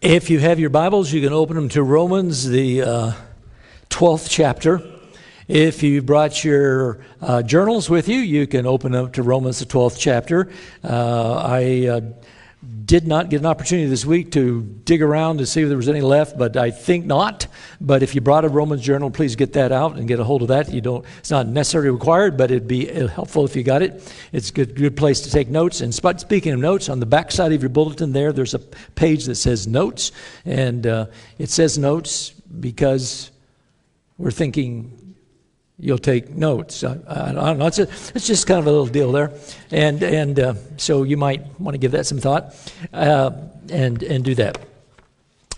If you have your Bibles, you can open them to Romans, the uh, 12th chapter. If you brought your uh, journals with you, you can open up to Romans, the 12th chapter. Uh, I uh, did not get an opportunity this week to dig around to see if there was any left, but I think not. But if you brought a Romans journal, please get that out and get a hold of that. You don't; it's not necessarily required, but it'd be helpful if you got it. It's a good, good place to take notes. And speaking of notes, on the back side of your bulletin there, there's a page that says notes, and uh, it says notes because we're thinking you'll take notes. I, I, don't know. It's, a, it's, just kind of a little deal there, and and uh, so you might want to give that some thought, uh, and and do that.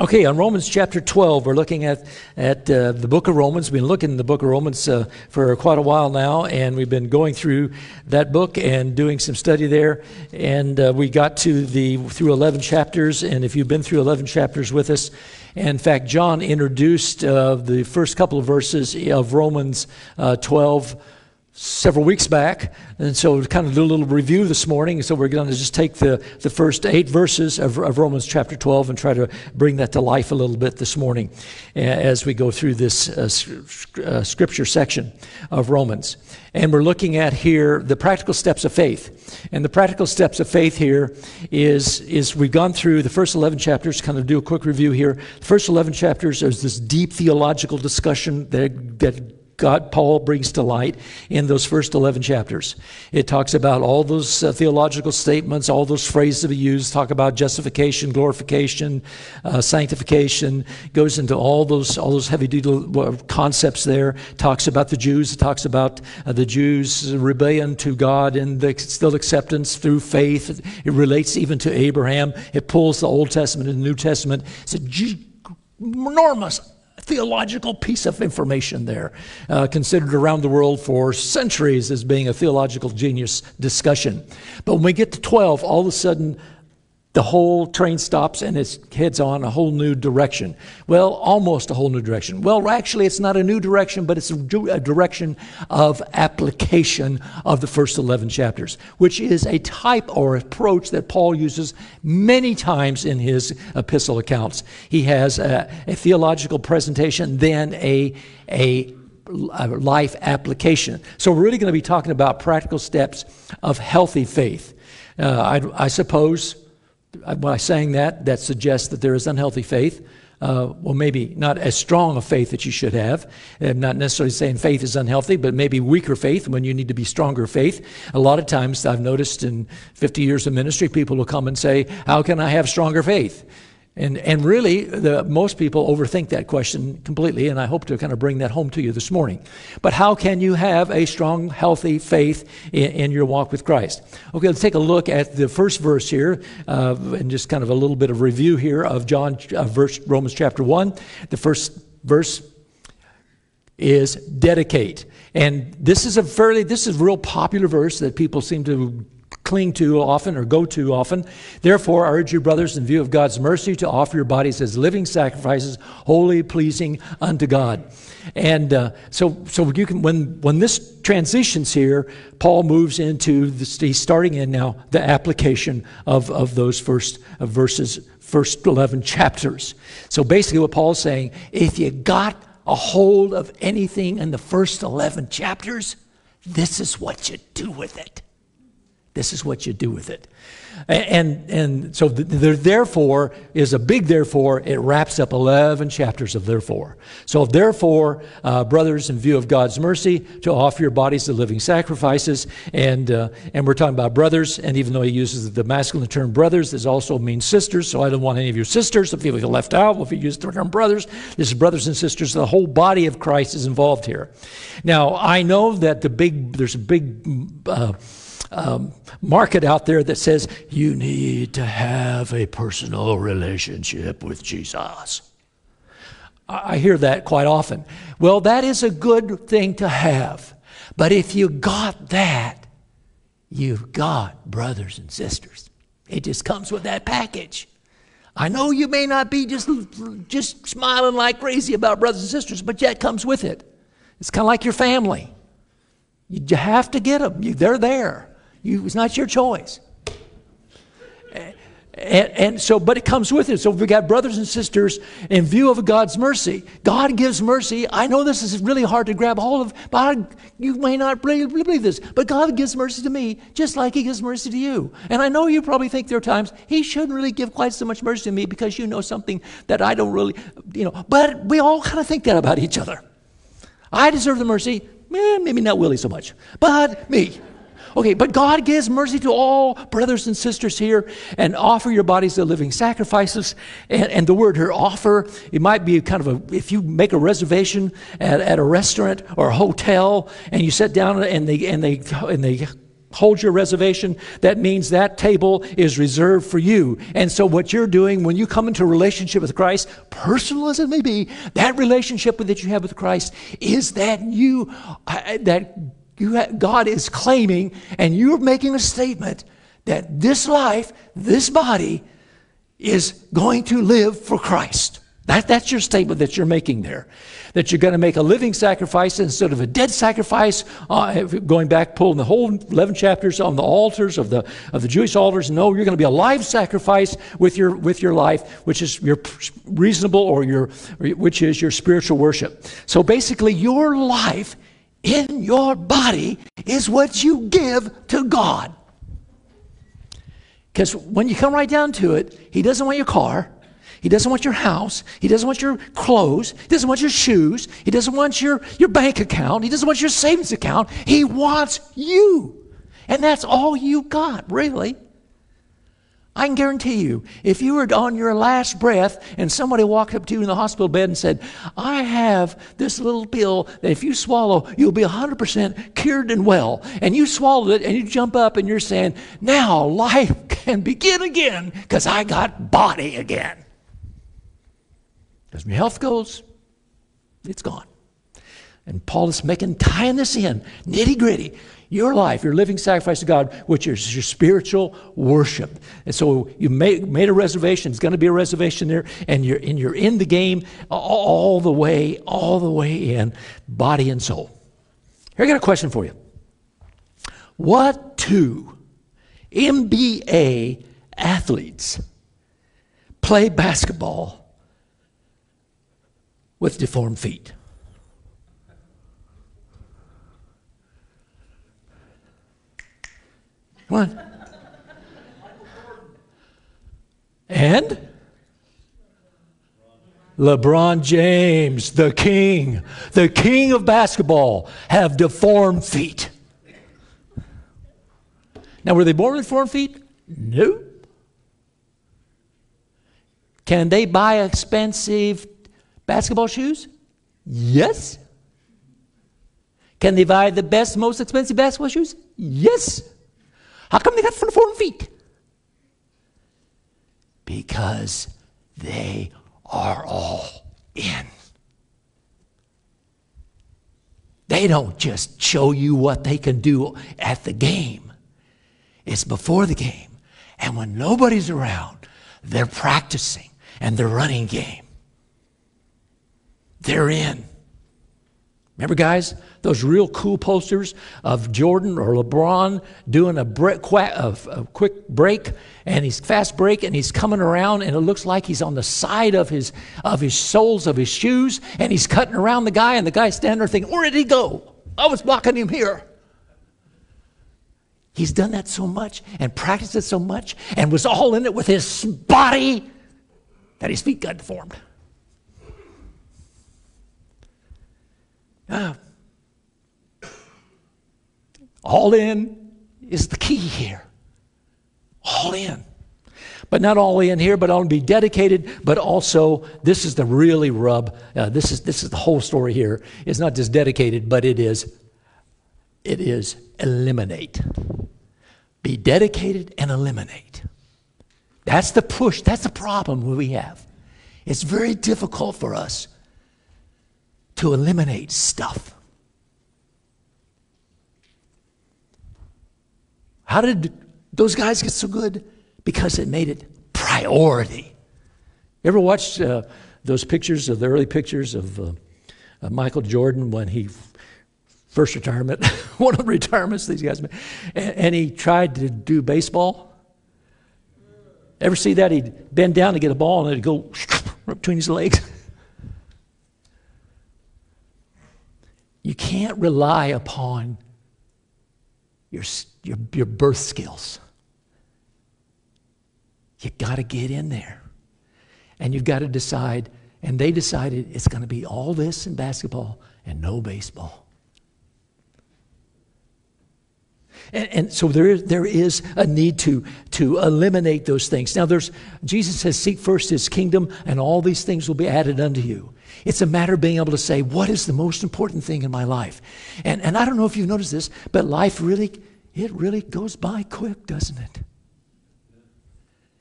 Okay, on Romans chapter 12, we're looking at, at uh, the book of Romans. We've been looking at the book of Romans uh, for quite a while now, and we've been going through that book and doing some study there. And uh, we got to the through 11 chapters, and if you've been through 11 chapters with us, in fact, John introduced uh, the first couple of verses of Romans uh, 12 several weeks back. And so we kind of do a little review this morning. So we're going to just take the, the first eight verses of, of Romans chapter 12 and try to bring that to life a little bit this morning as we go through this uh, uh, scripture section of Romans. And we're looking at here the practical steps of faith. And the practical steps of faith here is, is we've gone through the first 11 chapters, kind of do a quick review here. The first 11 chapters, there's this deep theological discussion that, that God, Paul brings to light in those first 11 chapters. It talks about all those uh, theological statements, all those phrases that he used, talk about justification, glorification, uh, sanctification, goes into all those, all those heavy duty uh, concepts there, talks about the Jews, talks about uh, the Jews' rebellion to God and the still acceptance through faith. It relates even to Abraham. It pulls the Old Testament and the New Testament. It's a enormous theological piece of information there, uh, considered around the world for centuries as being a theological genius discussion. But when we get to 12, all of a sudden, the whole train stops and it heads on a whole new direction. Well, almost a whole new direction. Well, actually, it's not a new direction, but it's a, direction of application of the first 11 chapters, which is a type or approach that Paul uses many times in his epistle accounts. He has a, a theological presentation, then a, a life application. So, we're really going to be talking about practical steps of healthy faith. Uh, I, I suppose by saying that, that suggests that there is unhealthy faith. Uh, well, maybe not as strong a faith that you should have. I'm not necessarily saying faith is unhealthy, but maybe weaker faith when you need to be stronger faith. A lot of times I've noticed in 50 years of ministry, people will come and say, How can I have stronger faith? And, and really, the, most people overthink that question completely, and I hope to kind of bring that home to you this morning. But how can you have a strong, healthy faith in, in your walk with Christ? Okay, let's take a look at the first verse here, uh, and just kind of a little bit of review here of John, uh, verse, Romans chapter 1. The first verse is dedicate. And this is a fairly, this is a real popular verse that people seem to cling to often or go to often. Therefore, I urge you, brothers, in view of God's mercy, to offer your bodies as living sacrifices, holy, pleasing unto God. And uh, so, so you can when when this transitions here, Paul moves into the, he's starting in now the application of of those first verses, first eleven chapters. So basically, what Paul's saying, if you got a hold of anything in the first eleven chapters, this is what you do with it. This is what you do with it. And, and so the, the, therefore is a big therefore. It wraps up 11 chapters of therefore. So therefore, uh, brothers, in view of God's mercy, to offer your bodies the living sacrifices. And, uh, and we're talking about brothers. And even though he uses the masculine term brothers, this also means sisters. So I don't want any of your sisters to feel like left out if you use the term brothers. This is brothers and sisters. The whole body of Christ is involved here. Now, I know that the big, there's a big, uh, um, market out there that says you need to have a personal relationship with Jesus. I hear that quite often. Well, that is a good thing to have. But if you got that, you've got brothers and sisters. It just comes with that package. I know you may not be just, just smiling like crazy about brothers and sisters, but yet comes with it. It's kind of like your family. You have to get them. They're there. You, it's not your choice. And, and, so, but it comes with it. So we got brothers and sisters in view of God's mercy. God gives mercy. I know this is really hard to grab hold of, but you may not believe this. But God gives mercy to me just like He gives mercy to you. And I know you probably think there are times He shouldn't really give quite so much mercy to me because you know something that I don't really, you know. But we all kind of think that about each other. I deserve the mercy. Eh, maybe not Willie so much, but me. Okay, but God gives mercy to all brothers and sisters here and offer your bodies the living sacrifices. And, and, the word here, offer, it might be kind of a, if you make a reservation at, at a restaurant or a hotel and you sit down and they, and they, and they hold your reservation, that means that table is reserved for you. And so, what you're doing when you come into a relationship with Christ, personal as it may be, that relationship that you have with Christ is that you, uh, that you God is claiming, and you're making a statement that this life, this body, is going to live for Christ. That, that's your statement that you're making there. That you're going to make a living sacrifice instead of a dead sacrifice. Uh, going back, pulling the whole 11 chapters on the altars of the, of the Jewish altars. No, you're going to be a live sacrifice with your, with your life, which is your reasonable or your, which is your spiritual worship. So basically, your life in your body is what you give to God. Because when you come right down to it, He doesn't want your car. He doesn't want your house. He doesn't want your clothes. He doesn't want your shoes. He doesn't want your, your bank account. He doesn't want your savings account. He wants you. And that's all you got, really. I can guarantee you, if you were on your last breath and somebody walked up to you in the hospital bed and said, I have this little pill that if you swallow, you'll be 100% cured and well, and you swallowed it and you jump up and you're saying, Now life can begin again because I got body again. As my health goes, it's gone. And Paul is making, tying this in, nitty gritty your life, your living sacrifice to God, which is your spiritual worship. And so you made, made a reservation. It's going to be a reservation there, and you're, and you're in the game all, the way, all the way in, body and soul. Here I got a question for you. What two NBA athletes play basketball with deformed feet? What? And? LeBron James, the king, the king of basketball, have deformed feet. Now, were they born with deformed feet? No. Can they buy expensive basketball shoes? Yes. Can they buy the best, most expensive basketball shoes? Yes. How come they got deformed feet? Because they are all in. They don't just show you what they can do at the game, it's before the game. And when nobody's around, they're practicing and they're running game. They're in. Remember, guys, those real cool posters of Jordan or LeBron doing a, quick break, and he's fast break, and he's coming around, and it looks like he's on the side of his of his soles of his shoes, and he's cutting around the guy, and the guy's standing there thinking, "Where did he go? I was blocking him here." He's done that so much and practiced it so much and was all in it with his body that his feet got deformed. All in is the key here. All in. But not all in here, but to be dedicated, but also this is the really rub. Uh, this is this is the whole story here. It's not just dedicated, but it is it is eliminate. Be dedicated and eliminate. That's the push. That's the problem we have. It's very difficult for us to eliminate stuff. How did those guys get so good? Because it made it priority. You ever watched uh, those pictures of the early pictures of uh, Michael Jordan when he first retirement, one of the retirements these guys made, and, and he tried to do baseball? Ever see that? He'd bend down to get a ball and it'd go between his legs. You can't rely upon your, your, your birth skills. You got to get in there. And you've got to decide. And they decided it's going to be all this in basketball and no baseball. And, and, so there is, there is a need to, to eliminate those things. Now, there's, Jesus says, Seek first his kingdom, and all these things will be added unto you. It's a matter of being able to say, What is the most important thing in my life? And, and I don't know if you've noticed this, but life really, it really goes by quick, doesn't it?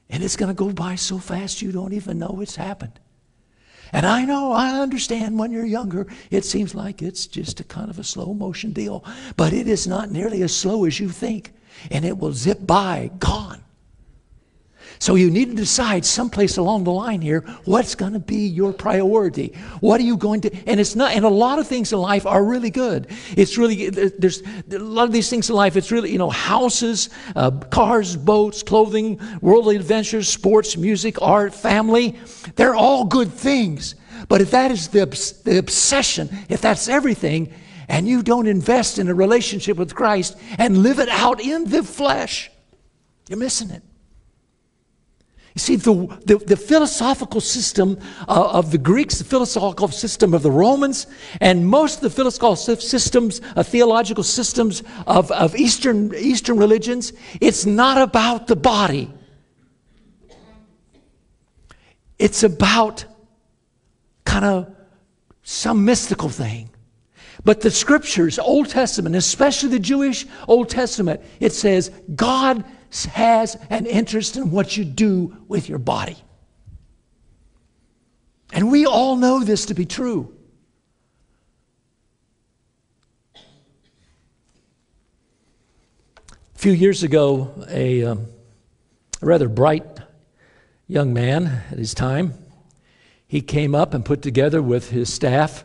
And it's going to go by so fast you don't even know it's happened. And I know, I understand when you're younger, it seems like it's just a kind of a slow motion deal, but it is not nearly as slow as you think. And it will zip by, gone. So you need to decide someplace along the line here what's going to be your priority. What are you going to? And it's not. And a lot of things in life are really good. It's really there's a lot of these things in life. It's really you know houses, uh, cars, boats, clothing, worldly adventures, sports, music, art, family. They're all good things. But if that is the, the obsession, if that's everything, and you don't invest in a relationship with Christ and live it out in the flesh, you're missing it. You see, the, the, the philosophical system uh, of the Greeks, the philosophical system of the Romans, and most of the philosophical systems, uh, theological systems of, of Eastern, Eastern religions, it's not about the body. It's about kind of some mystical thing. But the scriptures, Old Testament, especially the Jewish Old Testament, it says God has an interest in what you do with your body. And we all know this to be true. A few years ago, a, um, a rather bright young man at his time, he came up and put together with his staff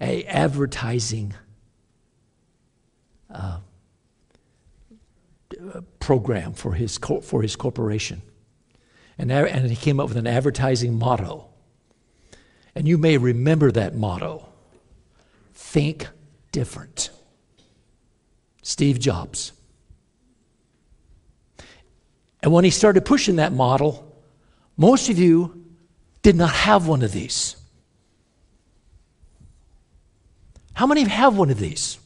a advertising uh, program for his, co- for his corporation. And, and he came up with an advertising motto. And you may remember that motto think different. Steve Jobs. And when he started pushing that model, most of you did not have one of these. How many have one of these?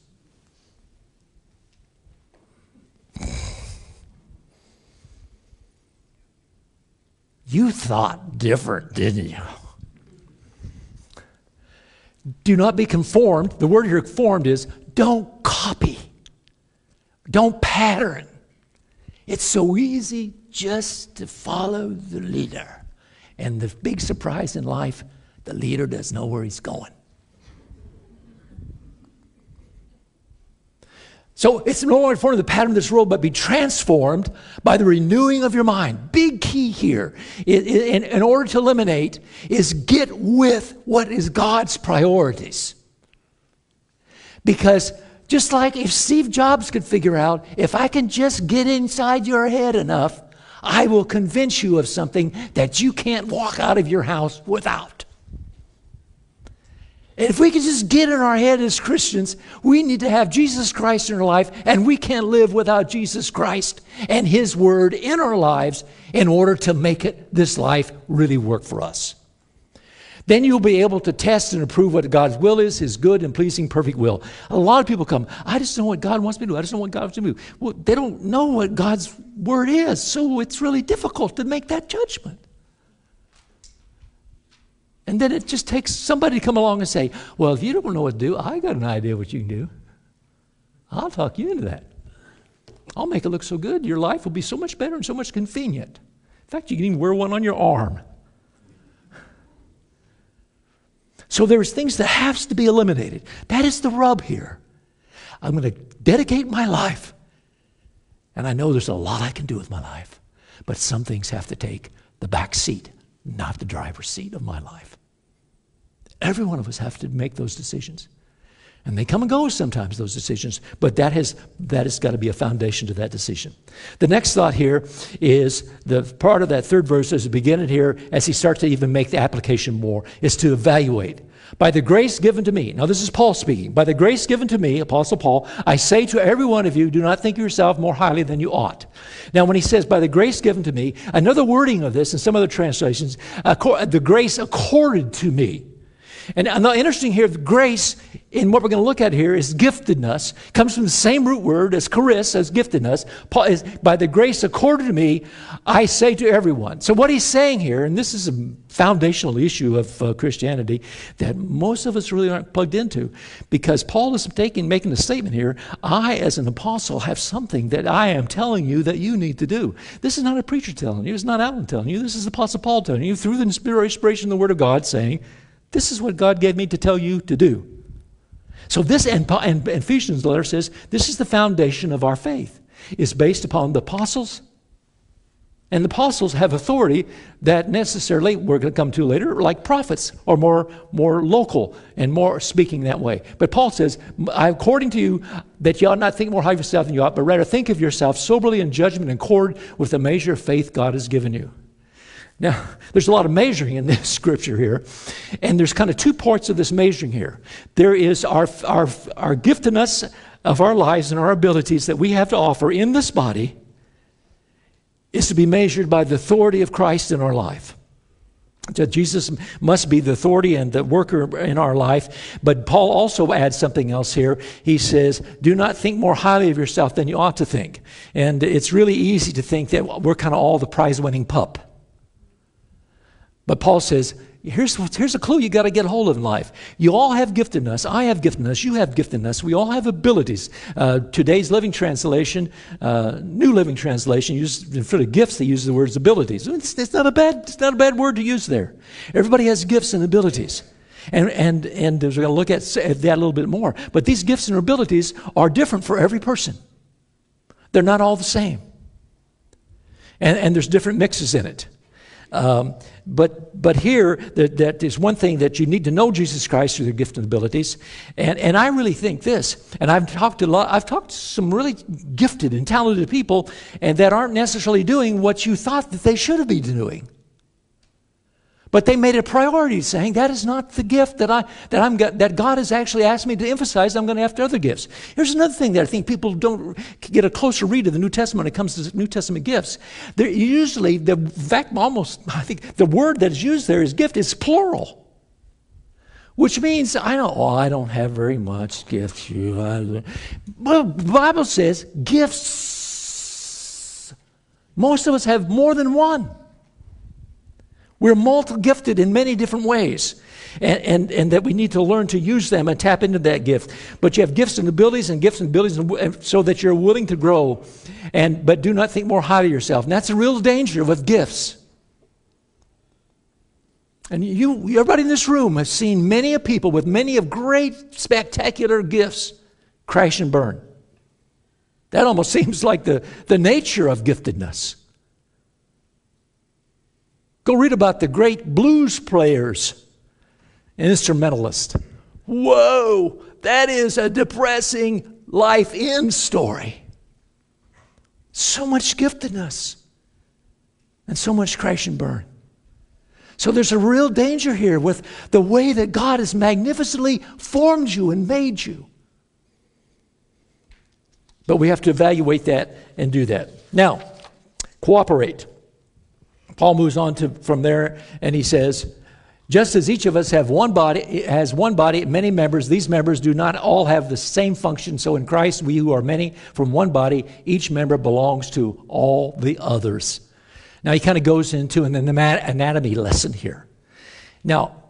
You thought different, didn't you? Do not be conformed. The word here conformed is don't copy, don't pattern. It's so easy just to follow the leader. And the big surprise in life, the leader doesn't know where he's going. So it's no longer formed of the pattern of this world, but be transformed by the renewing of your mind. Big key here, in, in order to eliminate, is get with what is God's priorities. Because just like if Steve Jobs could figure out, if I can just get inside your head enough, I will convince you of something that you can't walk out of your house without. And if we can just get in our head as Christians, we need to have Jesus Christ in our life, and we can't live without Jesus Christ and His Word in our lives in order to make it this life really work for us. Then you'll be able to test and approve what God's will is, His good and pleasing, perfect will. A lot of people come, I just know what God wants me to do. I just know what God wants me to do. Well, they don't know what God's Word is, so it's really difficult to make that judgment. And then it just takes somebody to come along and say, Well, if you don't know what to do, I got an idea what you can do. I'll talk you into that. I'll make it look so good. Your life will be so much better and so much convenient. In fact, you can even wear one on your arm. So there's things that has to be eliminated. That is the rub here. I'm going to dedicate my life. And I know there's a lot I can do with my life, but some things have to take the back seat, not the driver's seat of my life. Every one of us have to make those decisions. And they come and go sometimes, those decisions, but that has, that has got to be a foundation to that decision. The next thought here is the part of that third verse as we begin it here, as he starts to even make the application more, is to evaluate. By the grace given to me, now this is Paul speaking, by the grace given to me, Apostle Paul, I say to every one of you, do not think yourself more highly than you ought. Now, when he says, by the grace given to me, another wording of this in some other translations, the grace accorded to me. And now, interesting here, grace in what we're going to look at here is giftedness. Comes from the same root word as charis, as giftedness. Paul is, by the grace accorded to me, I say to everyone. So what he's saying here, and this is a foundational issue of uh, Christianity that most of us really aren't plugged into, because Paul is taking, making a statement here. I, as an apostle, have something that I am telling you that you need to do. This is not a preacher telling you. It's not Alan telling you. This is the Apostle Paul telling you through the inspiration of the Word of God, saying, "This is what God gave me to tell you to do." So this, and, and Ephesians letter says, this is the foundation of our faith. It's based upon the apostles. And the apostles have authority that necessarily, we're going to come to later, like prophets, or more, more local and more speaking that way. But Paul says, I according to you, that you ought not think more highly of yourself than you ought, but rather think of yourself soberly in judgment in accord with the measure of faith God has given you. Now, there's a lot of measuring in this scripture here, and there's kind of two parts of this measuring here. There is our, our, our giftedness of our lives and our abilities that we have to offer in this body is to be measured by the authority of Christ in our life. Jesus must be the authority and the worker in our life. But Paul also adds something else here. He says, Do not think more highly of yourself than you ought to think. And it's really easy to think that we're kind of all the prize winning pup. But Paul says, here's, here's a clue you got to get hold of in life. You all have giftedness. I have giftedness. You have giftedness. We all have abilities. Uh, today's Living Translation, uh, New Living Translation, uses for the gifts, they use the words abilities. It's, it's, not a bad, it's not a bad word to use there. Everybody has gifts and abilities. And, and, and we're going to look at that a little bit more. But these gifts and abilities are different for every person. They're not all the same. And, and there's different mixes in it. Um, but, but here, that, that is one thing that you need to know Jesus Christ through the gift and abilities. And, and I really think this, and I've talked to a lot, I've talked to some really gifted and talented people, and that aren't necessarily doing what you thought that they should have been doing. But they made it a priority, saying that is not the gift that I that I'm that God has actually asked me to emphasize. I'm going to have other gifts. Here's another thing that I think people don't get a closer read of the New Testament when it comes to New Testament gifts. They're usually the fact almost I think the word that is used there is gift is plural. Which means I don't oh, I don't have very much gifts. Well, the Bible says gifts. Most of us have more than one. We're multi gifted in many different ways. And, and, and, that we need to learn to use them and tap into that gift. But you have gifts and abilities and gifts and abilities and, so that you're willing to grow. And, but do not think more highly of yourself. And that's a real danger with gifts. And you, everybody in this room has seen many of people with many of great, spectacular gifts crash and burn. That almost seems like the, the nature of giftedness. Go read about the great blues players and instrumentalists. Whoa, that is a depressing life end story. So much giftedness and so much crash and burn. So there's a real danger here with the way that God has magnificently formed you and made you. But we have to evaluate that and do that. Now, cooperate. Paul moves on to, from there and he says, just as each of us have one body, has one body, many members, these members do not all have the same function. So in Christ, we who are many from one body, each member belongs to all the others. Now he kind of goes into an anatomy lesson here. Now,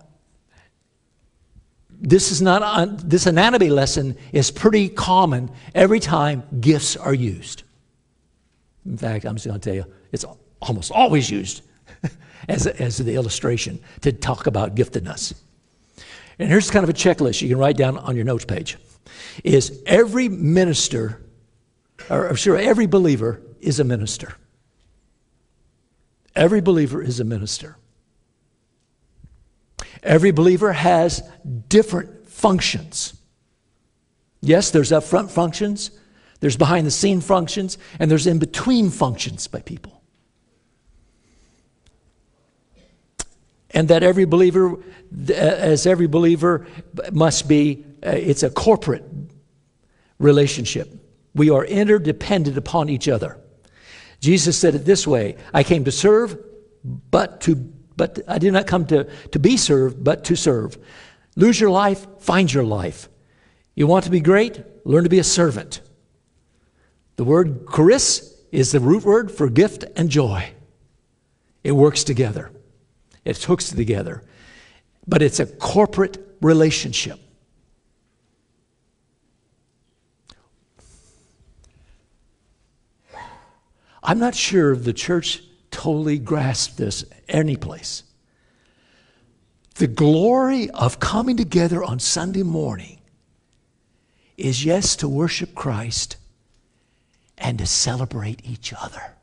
this is not uh, this anatomy lesson is pretty common every time gifts are used. In fact, I'm just going to tell you, it's almost always used as, a, as the illustration to talk about giftedness. And here's kind of a checklist you can write down on your notes page. Is every minister, or I'm sure, every believer is a minister. Every believer is a minister. Every believer has different functions. Yes, there's upfront functions, there's behind the scene functions, and there's in between functions by people. And that every believer, as every believer, must be, uh, it's a corporate relationship. We are interdependent upon each other. Jesus said it this way I came to serve, but to but I did not come to, to be served, but to serve. Lose your life, find your life. You want to be great? Learn to be a servant. The word charis is the root word for gift and joy. It works together, it hooks together. But it's a corporate relationship. I'm not sure the church totally grasped this any place. The glory of coming together on Sunday morning is, yes, to worship Christ and to celebrate each other.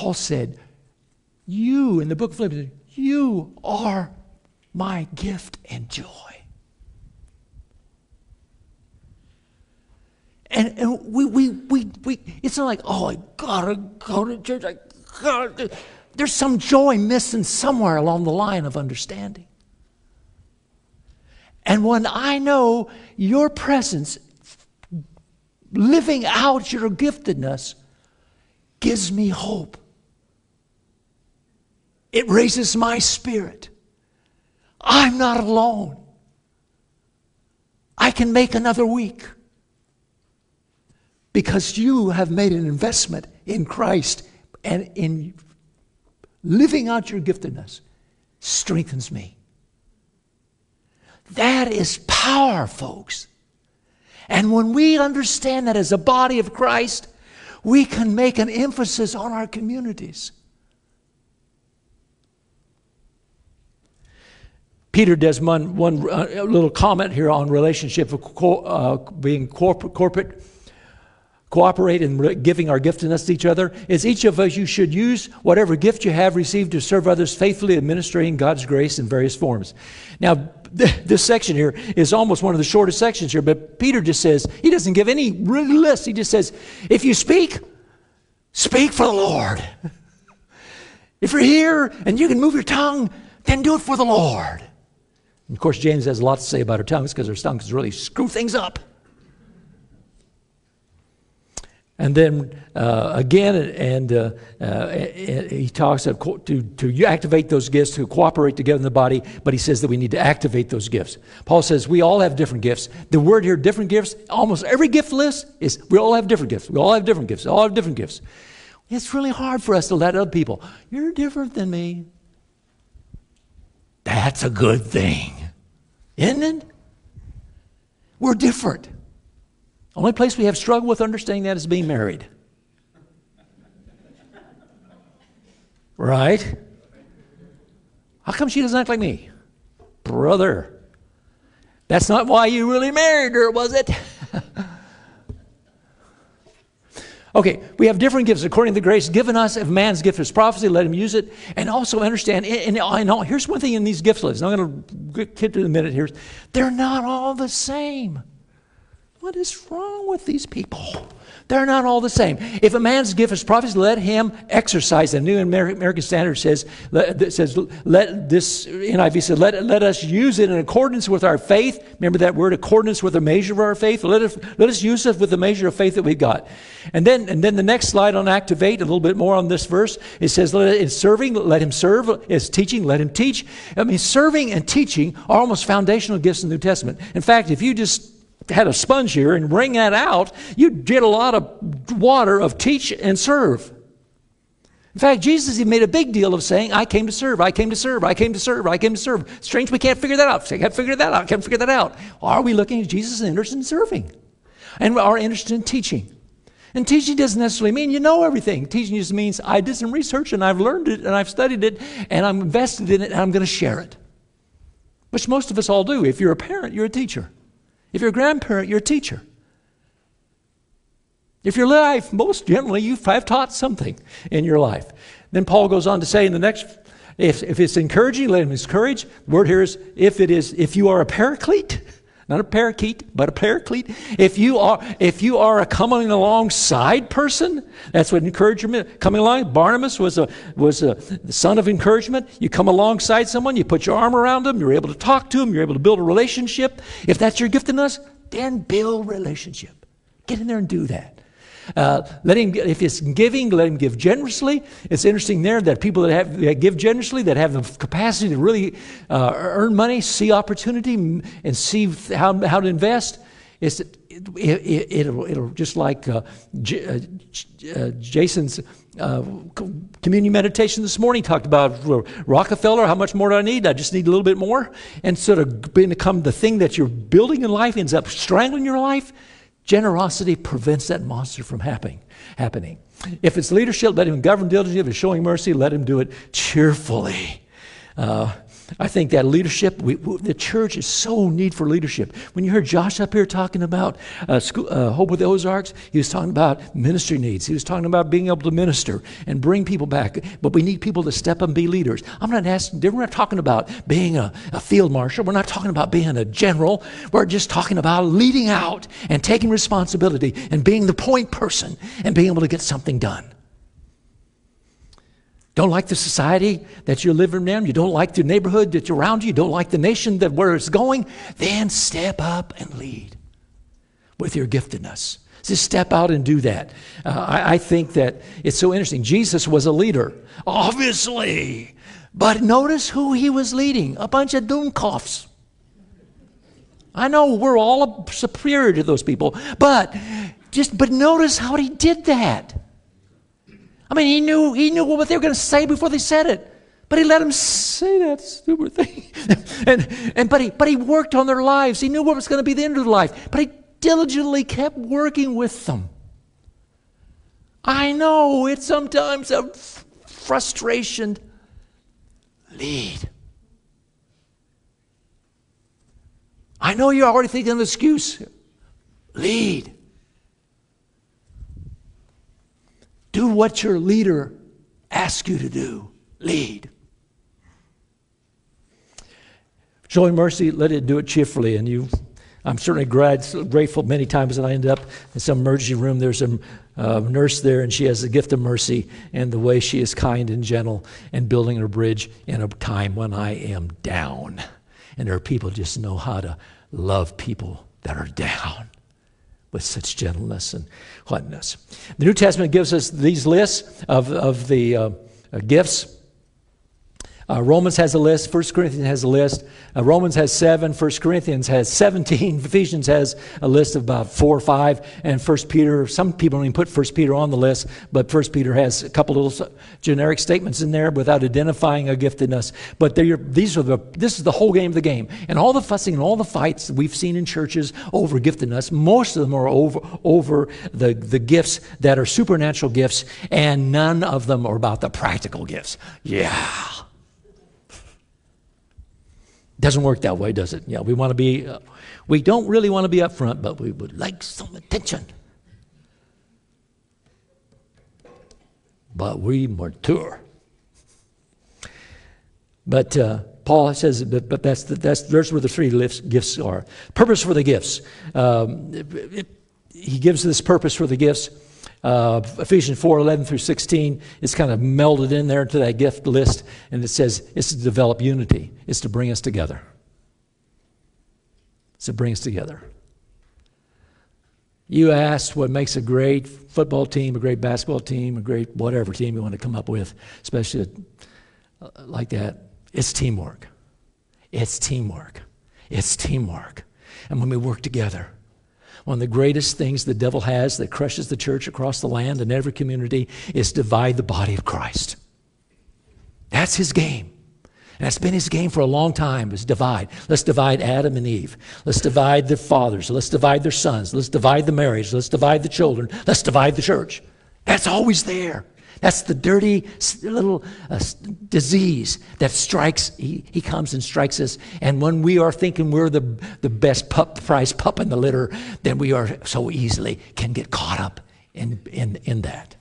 Paul said, You, in the book of Philippians, you are my gift and joy. And, and we, we, we, we, it's not like, oh, I gotta go to church. I gotta. There's some joy missing somewhere along the line of understanding. And when I know your presence, living out your giftedness, gives me hope. It raises my spirit. I'm not alone. I can make another week because you have made an investment in Christ and in living out your giftedness strengthens me. That is power, folks. And when we understand that as a body of Christ, we can make an emphasis on our communities. Peter does one, one uh, little comment here on relationship of co- uh, being corporate, corporate cooperate in giving our giftedness to each other. Is each of us you should use whatever gift you have received to serve others faithfully administering god's grace in various forms. Now this section here is almost one of the shortest sections here but peter just says he doesn't give any list. He just says if you speak speak for the lord. If you're here and you can move your tongue then do it for the lord and of course james has a lot to say about our tongues because our tongues really screw things up And then uh, again, and uh, uh, he talks of co- to, to activate those gifts, to cooperate together in the body, but he says that we need to activate those gifts. Paul says we all have different gifts. The word here, different gifts, almost every gift list is we all have different gifts. We all have different gifts. We all have different gifts. It's really hard for us to let other people, you're different than me. That's a good thing, isn't it? We're different. Only place we have struggle with understanding that is being married. Right? How come she doesn't act like me? Brother. That's not why you really married her, was it? okay, we have different gifts according to the grace given us. If man's gift is prophecy, let him use it. And also understand, and, and all, here's one thing in these gift lists. I'm going to get to in a minute here. They're not all the same. What is wrong with these people? They're not all the same. If a man's gift is prophecy, let him exercise. The New American Standard says, let, says let this NIV says, let, let us use it in accordance with our faith. Remember that word, accordance with the measure of our faith. Let us, let us use it with the measure of faith that we've got. And then, and then the next slide on activate, a little bit more on this verse. It says, let, in serving, let him serve. Is teaching, let him teach. I mean, serving and teaching are almost foundational gifts in the New Testament. In fact, if you just had a sponge here and wring that out, you'd get a lot of water of teach and serve. In fact, Jesus he made a big deal of saying, I came to serve, I came to serve, I came to serve, I came to serve. Strange we can't figure that out. I can't figure that out, I can't figure that out. Are we looking at Jesus and interested in serving? And are interested in teaching? And teaching doesn't necessarily mean you know everything. Teaching just means I did some research and I've learned it and I've studied it and I'm invested in it and I'm going to share it. Which most of us all do. If you're a parent, you're a teacher. If you're a grandparent, you're a teacher. If your life, most generally you have taught something in your life. Then Paul goes on to say in the next If, if it's encouraging, let him encourage. The word here is if it is, if you are a paraclete, not a parakeet, but a paraclete. If you are, if you are a coming alongside person, that's what encouragement coming along. Barnabas was a was a son of encouragement. You come alongside someone, you put your arm around them, you're able to talk to them, you're able to build a relationship. If that's your gift in us, then build relationship. Get in there and do that. Uh, let him, if it's giving, let him give generously. It's interesting there that people that, have, that give generously, that have the capacity to really uh, earn money, see opportunity, and see how, how to invest, is it, will it, it'll just like uh, J, uh, uh, Jason's uh, communion meditation this morning talked about Rockefeller. How much more do I need? I just need a little bit more. And sort of become the thing that you're building in life ends up strangling your life. Generosity prevents that monster from happening. happening. If it's leadership, let him govern diligently. If it's showing mercy, let him do it cheerfully. Uh, I think that leadership, we, the church is so need for leadership. When you heard Josh up here talking about uh, school, uh, Hope with the Ozarks, he was talking about ministry needs. He was talking about being able to minister and bring people back. But we need people to step up and be leaders. I'm not asking, we're not talking about being a, a field marshal. We're not talking about being a general. We're just talking about leading out and taking responsibility and being the point person and being able to get something done. Don't like the society that you're living in, you don't like the neighborhood that's around you, you don't like the nation that where it's going, then step up and lead with your giftedness. Just step out and do that. Uh, I, I think that it's so interesting. Jesus was a leader, obviously, but notice who he was leading a bunch of doomkopfs. I know we're all superior to those people, but just but notice how he did that. I mean, he knew, he knew what they were going to say before they said it. But he let them say that stupid thing. and, and, but, he, but he worked on their lives. He knew what was going to be the end of their life. But he diligently kept working with them. I know it's sometimes a f- frustration. Lead. I know you're already thinking of an excuse. Lead. Do what your leader asks you to do. Lead. Showing mercy, let it do it cheerfully. And you, I'm certainly grateful many times that I end up in some emergency room. There's a uh, nurse there, and she has the gift of mercy and the way she is kind and gentle and building a bridge in a time when I am down. And there are people just know how to love people that are down with such gentleness and whatness. The New Testament gives us these lists of, of the uh, uh, gifts uh, Romans has a list. 1 Corinthians has a list. Uh, Romans has seven. 1 Corinthians has 17. Ephesians has a list of about four or five. And 1 Peter, some people don't even put 1 Peter on the list, but 1 Peter has a couple little generic statements in there without identifying a giftedness. But these are the, this is the whole game of the game. And all the fussing and all the fights we've seen in churches over giftedness, most of them are over, over the, the gifts that are supernatural gifts, and none of them are about the practical gifts. Yeah. Doesn't work that way, does it? Yeah, we want to be, uh, we don't really want to be up front, but we would like some attention. But we mature. But uh, Paul says, but, but that's, the, that's there's where the three gifts are. Purpose for the gifts. Um, it, it, he gives this purpose for the gifts uh, Ephesians 4 11 through 16 is kind of melded in there into that gift list, and it says it's to develop unity, it's to bring us together. It's to bring us together. You asked what makes a great football team, a great basketball team, a great whatever team you want to come up with, especially like that. It's teamwork. It's teamwork. It's teamwork. And when we work together, one of the greatest things the devil has that crushes the church across the land and every community is divide the body of Christ. That's his game. And that's been his game for a long time is divide. Let's divide Adam and Eve. Let's divide their fathers. Let's divide their sons. Let's divide the marriage. Let's divide the children. Let's divide the church. That's always there. That's the dirty little uh, disease that strikes. He, he comes and strikes us. And when we are thinking we're the, the best pup, the prize pup in the litter, then we are so easily can get caught up in, in, in that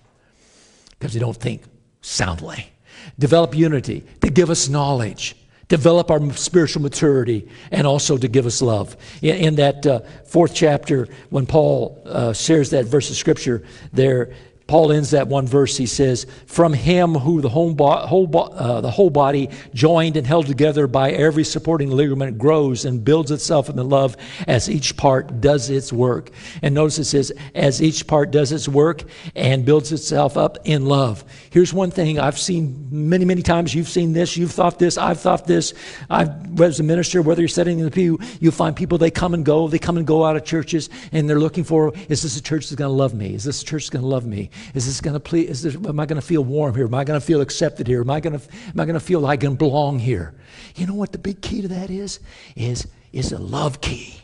because we don't think soundly. develop unity, to give us knowledge, develop our spiritual maturity, and also to give us love. In, in that uh, fourth chapter, when Paul uh, shares that verse of scripture there, Paul ends that one verse. He says, From him who the whole, bo- whole bo- uh, the whole body, joined and held together by every supporting ligament, grows and builds itself in the love as each part does its work. And notice it says, As each part does its work and builds itself up in love. Here's one thing I've seen many, many times. You've seen this, you've thought this, I've thought this. I've, as a minister, whether you're sitting in the pew, you find people, they come and go, they come and go out of churches, and they're looking for, is this a church that's going to love me? Is this a church that's going to love me? Is this going to please? Is this, am I going to feel warm here? Am I going to feel accepted here? Am I going to am I going to feel like I can belong here? You know what the big key to that is? Is is a love key,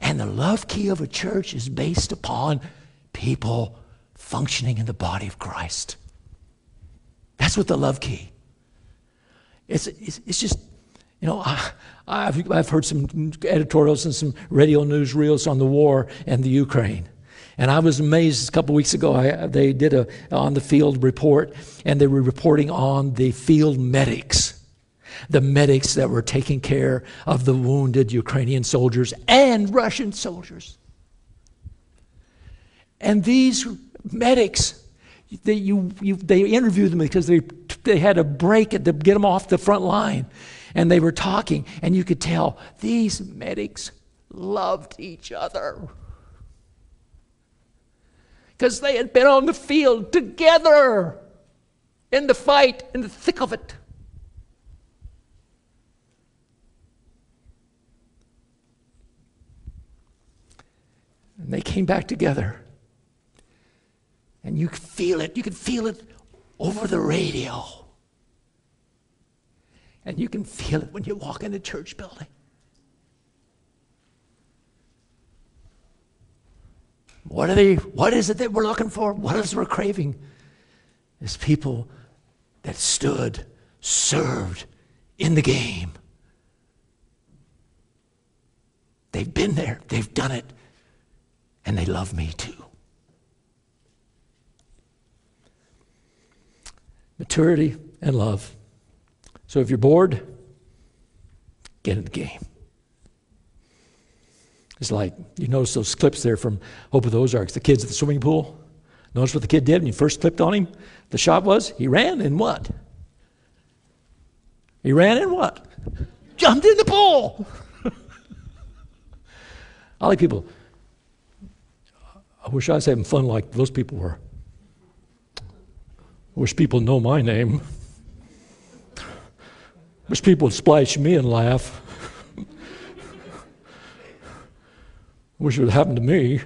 and the love key of a church is based upon people functioning in the body of Christ. That's what the love key. It's it's, it's just you know, I, have I've heard some editorials and some radio news reels on the war and the Ukraine. And I was amazed a couple weeks ago. I, they did a on the field report, and they were reporting on the field medics, the medics that were taking care of the wounded Ukrainian soldiers and Russian soldiers. And these medics, they, you, you, they interviewed them because they, they had a break to get them off the front line. And they were talking, and you could tell these medics loved each other because they had been on the field together in the fight, in the thick of it. And they came back together. And you could feel it. You could feel it over the radio. And you can feel it when you walk in a church building. What are they? What is it that we're looking for? What is we're craving? Is people that stood, served in the game. They've been there, they've done it, and they love me too. Maturity and love. So if you're bored, get in the game. It's like, you notice those clips there from Hope of the Ozarks, the kids at the swimming pool. Notice what the kid did when you first clipped on him? The shot was, he ran and what? He ran and what? Jumped in the pool. I like people. I wish I was having fun like those people were. I wish people know my name. I wish people would splash me and laugh. Wish it would happen to me.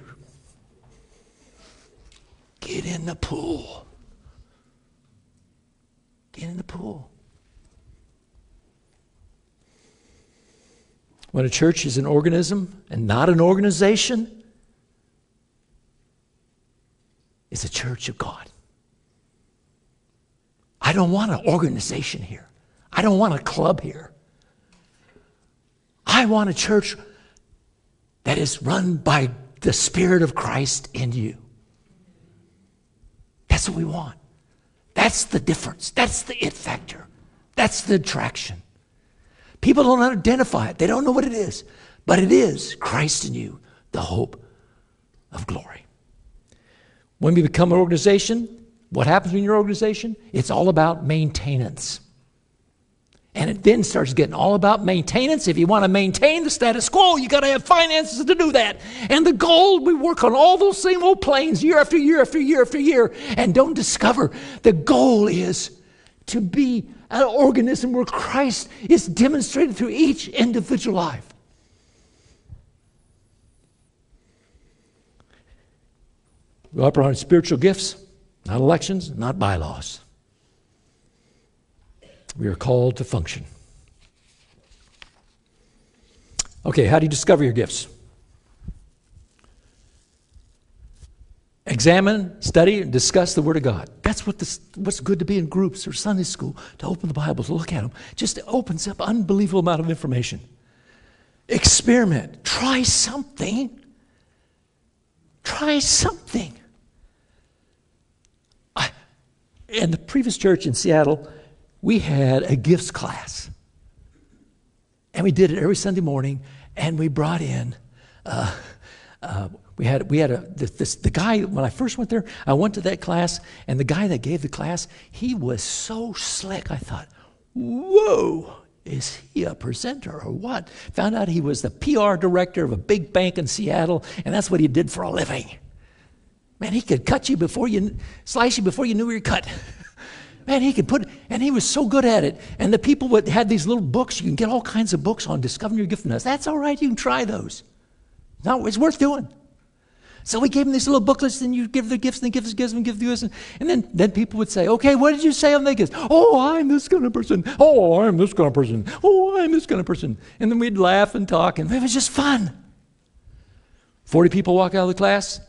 Get in the pool. Get in the pool. When a church is an organism and not an organization, it's a church of God. I don't want an organization here. I don't want a club here. I want a church that is run by the Spirit of Christ in you. That's what we want. That's the difference. That's the it factor. That's the attraction. People don't identify it, they don't know what it is, but it is Christ in you, the hope of glory. When we become an organization, what happens in your organization? It's all about maintenance. And it then starts getting all about maintenance. If you want to maintain the status quo, you got to have finances to do that. And the goal, we work on all those same old planes year after year after year after year and don't discover the goal is to be an organism where Christ is demonstrated through each individual life. We operate on spiritual gifts, not elections, not bylaws. We are called to function. Okay, how do you discover your gifts? Examine, study, and discuss the Word of God. That's what this, what's good to be in groups or Sunday school, to open the Bible, to look at them. Just opens up unbelievable amount of information. Experiment. Try something. Try something. I, in the previous church in Seattle, we had a gifts class. And we did it every Sunday morning, and we brought in, uh, uh, we had, we had a, this, the guy, when I first went there, I went to that class, and the guy that gave the class, he was so slick. I thought, whoa, is he a presenter or what? Found out he was the PR director of a big bank in Seattle, and that's what he did for a living. Man, he could cut you before you, slice you before you knew you were cut. Man, he could put, and he was so good at it. And the people that had these little books, you can get all kinds of books on discovering your giftedness. That's all right, you can try those. No, it's worth doing. So we gave them these little booklets, and you give the gifts, and the gifts, gifts, and give the gifts. And, and then, then people would say, okay, what did you say on the gifts? Oh, I'm this kind of person. Oh, I'm this kind of person. Oh, I'm this kind of person. And then we'd laugh and talk, and it was just fun. 40 people walk out of the class.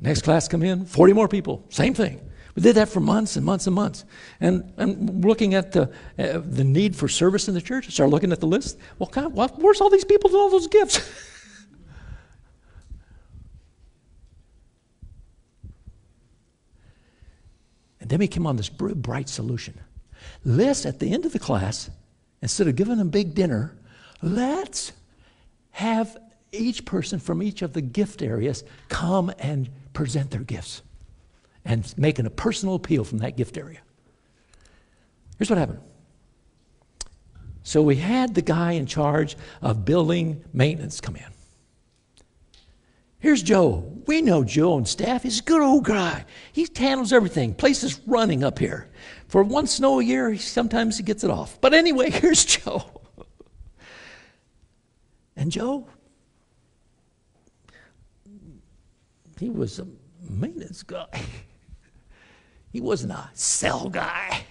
Next class come in, 40 more people. Same thing. We did that for months and months and months. And, and looking at the, uh, the need for service in the church, I started looking at the list. Well, God, where's all these people and all those gifts? And then we came on this bright solution. Let's, at the end of the class, instead of giving them big dinner, let's have each person from each of the gift areas come and present their gifts and making a personal appeal from that gift area. Here's what happened. So we had the guy in charge of building maintenance come in. Here's Joe. We know Joe and staff. He's a good old guy. He handles everything. Place is running up here. For one snow a year, sometimes he gets it off. But anyway, here's Joe. And Joe, he was a maintenance guy. He wasn't a sell guy.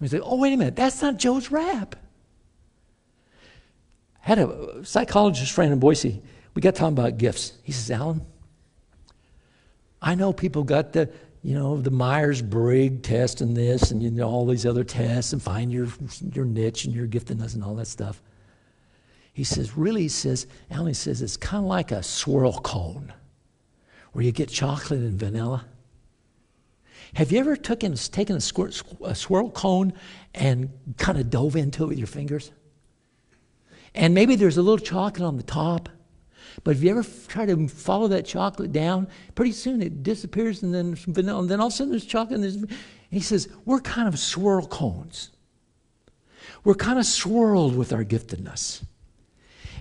We say, oh, wait a minute, that's not Joe's rap had a psychologist friend in Boise. We got talking about gifts. He says, Alan, I know people got the, you know, the Myers Briggs test and this and you know all these other tests and find your your niche and your giftedness and all that stuff. He says, really, he says, Alan he says, it's kind of like a swirl cone where you get chocolate and vanilla. Have you ever taken, taken a, a swirl cone and kind of dove into it with your fingers? And maybe there's a little chocolate on the top. But if you ever try to follow that chocolate down, pretty soon it disappears and then vanilla, and then all of a sudden there's chocolate. And, there's, and he says, We're kind of swirl cones. We're kind of swirled with our giftedness.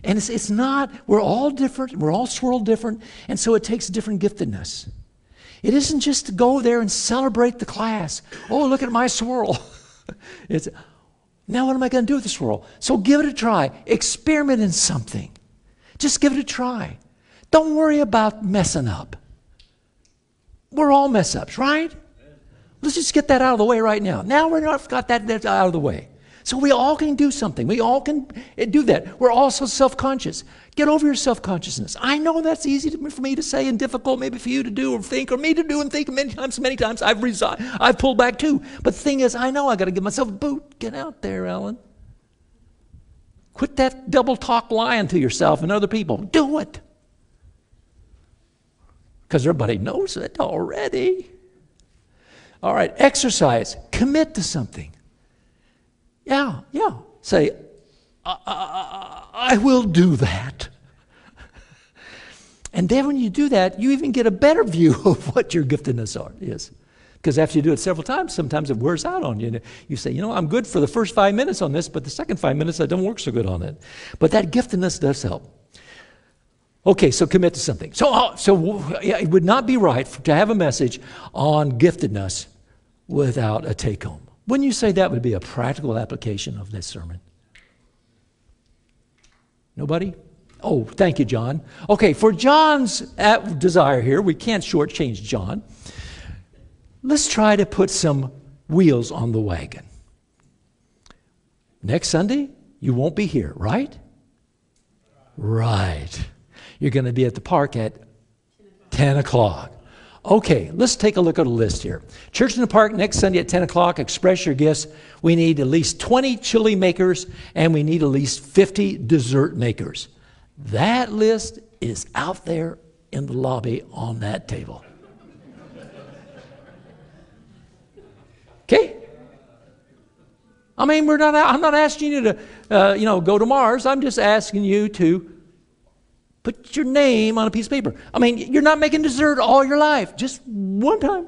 And it's, it's not, we're all different, we're all swirled different, and so it takes different giftedness. It isn't just to go there and celebrate the class. Oh, look at my swirl. it's, now, what am I going to do with this swirl? So give it a try. Experiment in something. Just give it a try. Don't worry about messing up. We're all mess ups, right? Let's just get that out of the way right now. Now we're not got that out of the way. So we all can do something. We all can eh, do that. We're also self conscious. Get over your self consciousness. I know that's easy for me to say and difficult maybe for you to do or think or me to do and think many times. Many times I've resigned. I've pulled back too. But the thing is, I know I got to give myself a boot. Get out there, Alan. Quit that double talk lying to yourself and other people. Do it. Because everybody knows it already. All right, exercise. Commit to something. Yeah, yeah. Say, I, I, I will do that. and then when you do that, you even get a better view of what your giftedness are, is. Because after you do it several times, sometimes it wears out on you. You say, you know, I'm good for the first five minutes on this, but the second five minutes I don't work so good on it. But that giftedness does help. Okay, so commit to something. So, uh, so it would not be right to have a message on giftedness without a take home. Wouldn't you say that would be a practical application of this sermon? Nobody? Oh, thank you, John. Okay, for John's desire here, we can't shortchange John. Let's try to put some wheels on the wagon. Next Sunday, you won't be here, right? Right. You're going to be at the park at 10 o'clock. Okay, let's take a look at a list here. Church in the Park next Sunday at 10 o'clock. Express your gifts. We need at least 20 chili makers and we need at least 50 dessert makers. That list is out there in the lobby on that table. Okay? I mean, we're not, I'm not asking you to, uh, you know, go to Mars. I'm just asking you to put your name on a piece of paper. I mean, you're not making dessert all your life. Just one time.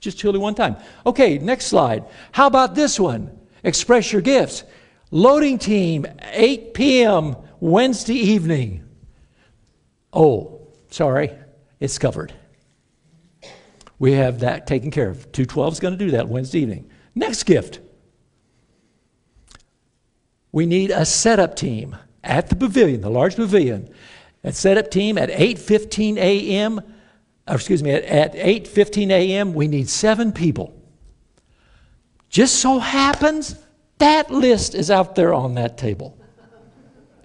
Just chili one time. Okay, next slide. How about this one? Express your gifts. Loading team, 8 p.m. Wednesday evening. Oh, sorry, it's covered. We have that taken care of. 212 is going to do that Wednesday evening. Next gift. We need a setup team at the pavilion, the large pavilion. A setup team at 8:15 a.m. excuse me, at 8:15 a.m. We need seven people. Just so happens that list is out there on that table.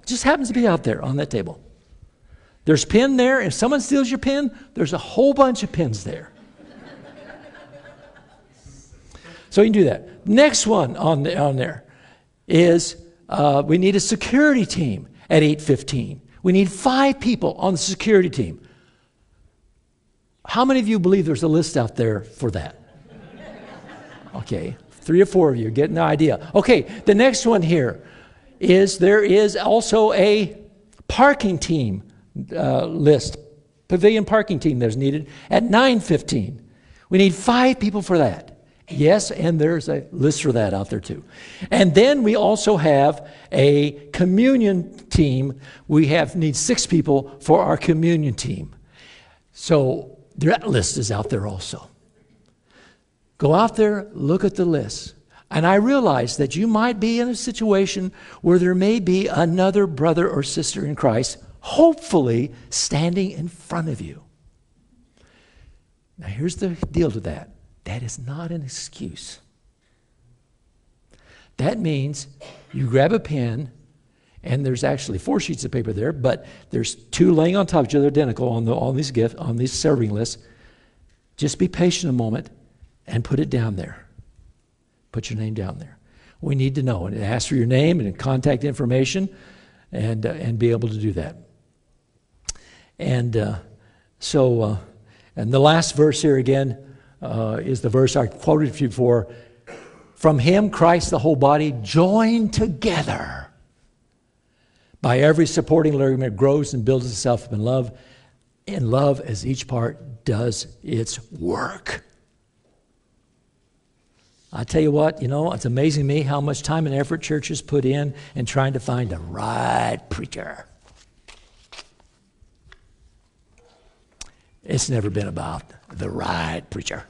Just happens to be out there on that table. There's pen there. If someone steals your pen, there's a whole bunch of pens there. so you can do that. Next one on, the, on there is uh, we need a security team at 8:15. We need five people on the security team. How many of you believe there's a list out there for that? Okay, three or four of you getting the idea. Okay, the next one here is there is also a parking team uh, list, pavilion parking team that's needed at 9:15. We need five people for that. Yes, and there's a list for that out there too. And then we also have a communion team. We have need six people for our communion team. So that list is out there also. Go out there, look at the list. And I realize that you might be in a situation where there may be another brother or sister in Christ, hopefully standing in front of you. Now, here's the deal to that that is not an excuse. That means you grab a pen, and there's actually four sheets of paper there, but there's two laying on top of each other, identical on, the, on these gift on these serving lists. Just be patient a moment and put it down there. Put your name down there. We need to know and ask for your name and contact information, and uh, and be able to do that. And uh, so, uh, and the last verse here again uh, is the verse I quoted you before. From him, Christ, the whole body, joined together by every supporting ligament, grows and builds itself up in love, in love as each part does its work. I tell you what, you know, it's amazing me how much time and effort churches put in in trying to find the right preacher. It's never been about the right preacher.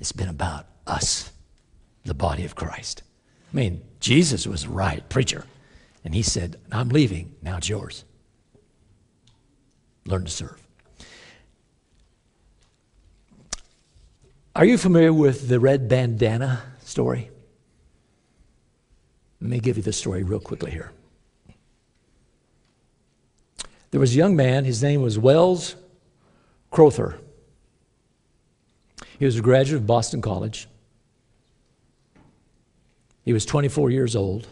It's been about us, the body of Christ. I mean, Jesus was right preacher. And he said, I'm leaving, now it's yours. Learn to serve. Are you familiar with the red bandana story? Let me give you the story real quickly here. There was a young man, his name was Wells Crowther. He was a graduate of Boston College. He was 24 years old.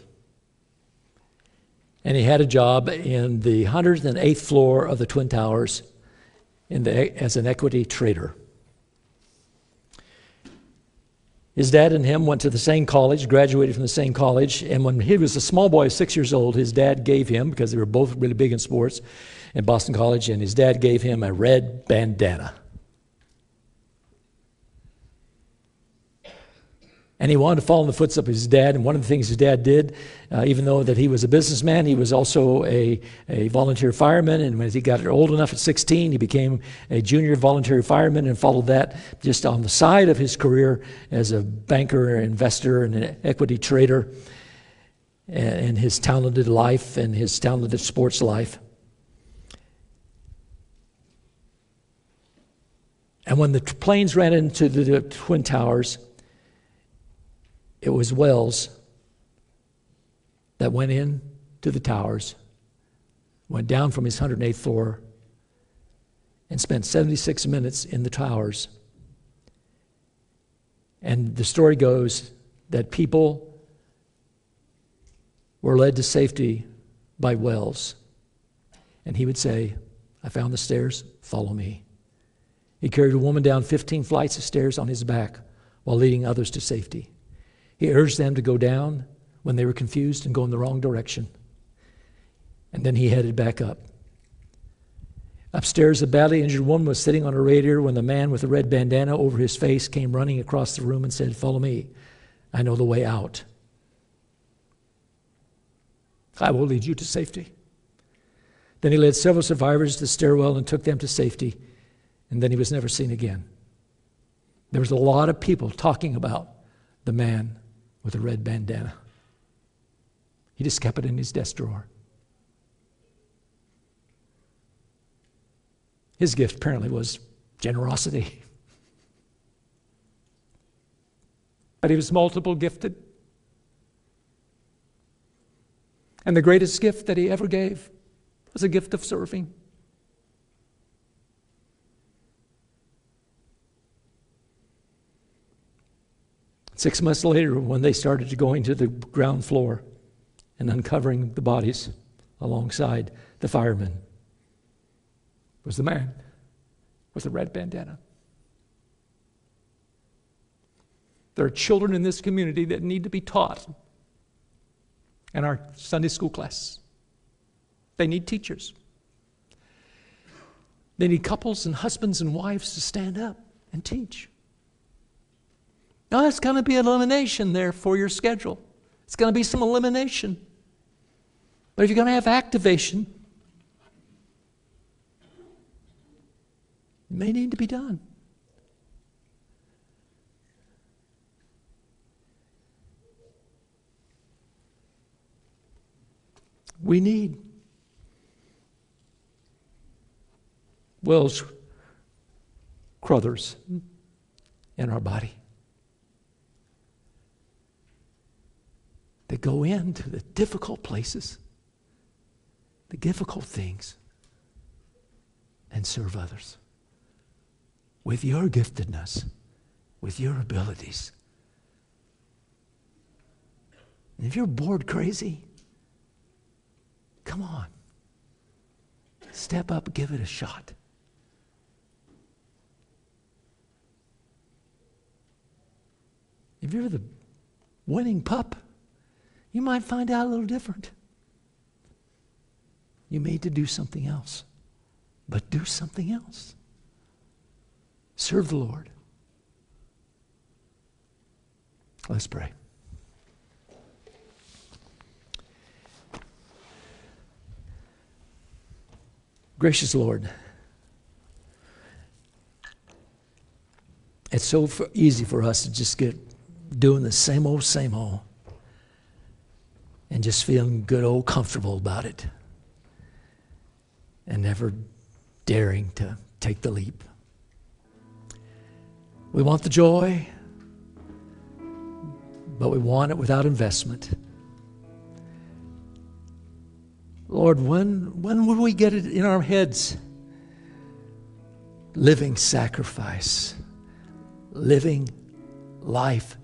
And he had a job in the 108th floor of the Twin Towers the, as an equity trader. His dad and him went to the same college, graduated from the same college, and when he was a small boy, six years old, his dad gave him, because they were both really big in sports in Boston College, and his dad gave him a red bandana. And he wanted to follow in the footsteps of his dad. And one of the things his dad did, uh, even though that he was a businessman, he was also a, a volunteer fireman. And when he got old enough at 16, he became a junior volunteer fireman and followed that just on the side of his career as a banker, investor, and an equity trader And his talented life and his talented sports life. And when the planes ran into the Twin Towers, it was Wells that went in to the towers, went down from his 108th floor, and spent 76 minutes in the towers. And the story goes that people were led to safety by Wells. And he would say, I found the stairs, follow me. He carried a woman down 15 flights of stairs on his back, while leading others to safety. He urged them to go down when they were confused and go in the wrong direction. And then he headed back up. Upstairs, a badly injured woman was sitting on a radiator when the man with the red bandana over his face came running across the room and said, Follow me. I know the way out. I will lead you to safety. Then he led several survivors to the stairwell and took them to safety, and then he was never seen again. There was a lot of people talking about the man with a red bandana. He just kept it in his desk drawer. His gift apparently was generosity. But he was multiple gifted. And the greatest gift that he ever gave was a gift of serving. Six months later, when they started going to the ground floor and uncovering the bodies alongside the firemen, was the man with the red bandana. There are children in this community that need to be taught in our Sunday school class. They need teachers. They need couples and husbands and wives to stand up and teach. Now, there's going to be elimination there for your schedule. It's going to be some elimination. But if you're going to have activation, it may need to be done. We need Wells Crowthers in our body. That go into the difficult places, the difficult things, and serve others with your giftedness, with your abilities. And if you're bored crazy, come on. Step up, give it a shot. If you're the winning pup, you might find out a little different. You made to do something else, but do something else. Serve the Lord. Let's pray. Gracious Lord, it's so easy for us to just get doing the same old, same old and just feeling good old comfortable about it and never daring to take the leap. We want the joy, but we want it without investment. Lord, when, when will we get it in our heads? Living sacrifice, living life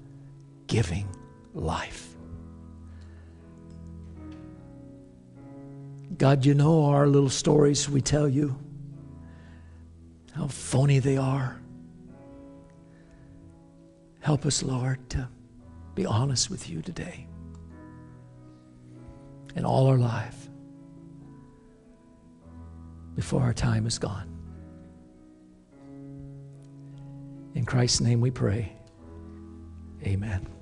giving life. God, you know our little stories we tell you, how phony they are. Help us, Lord, to be honest with you today and all our life before our time is gone. In Christ's name we pray. Amen.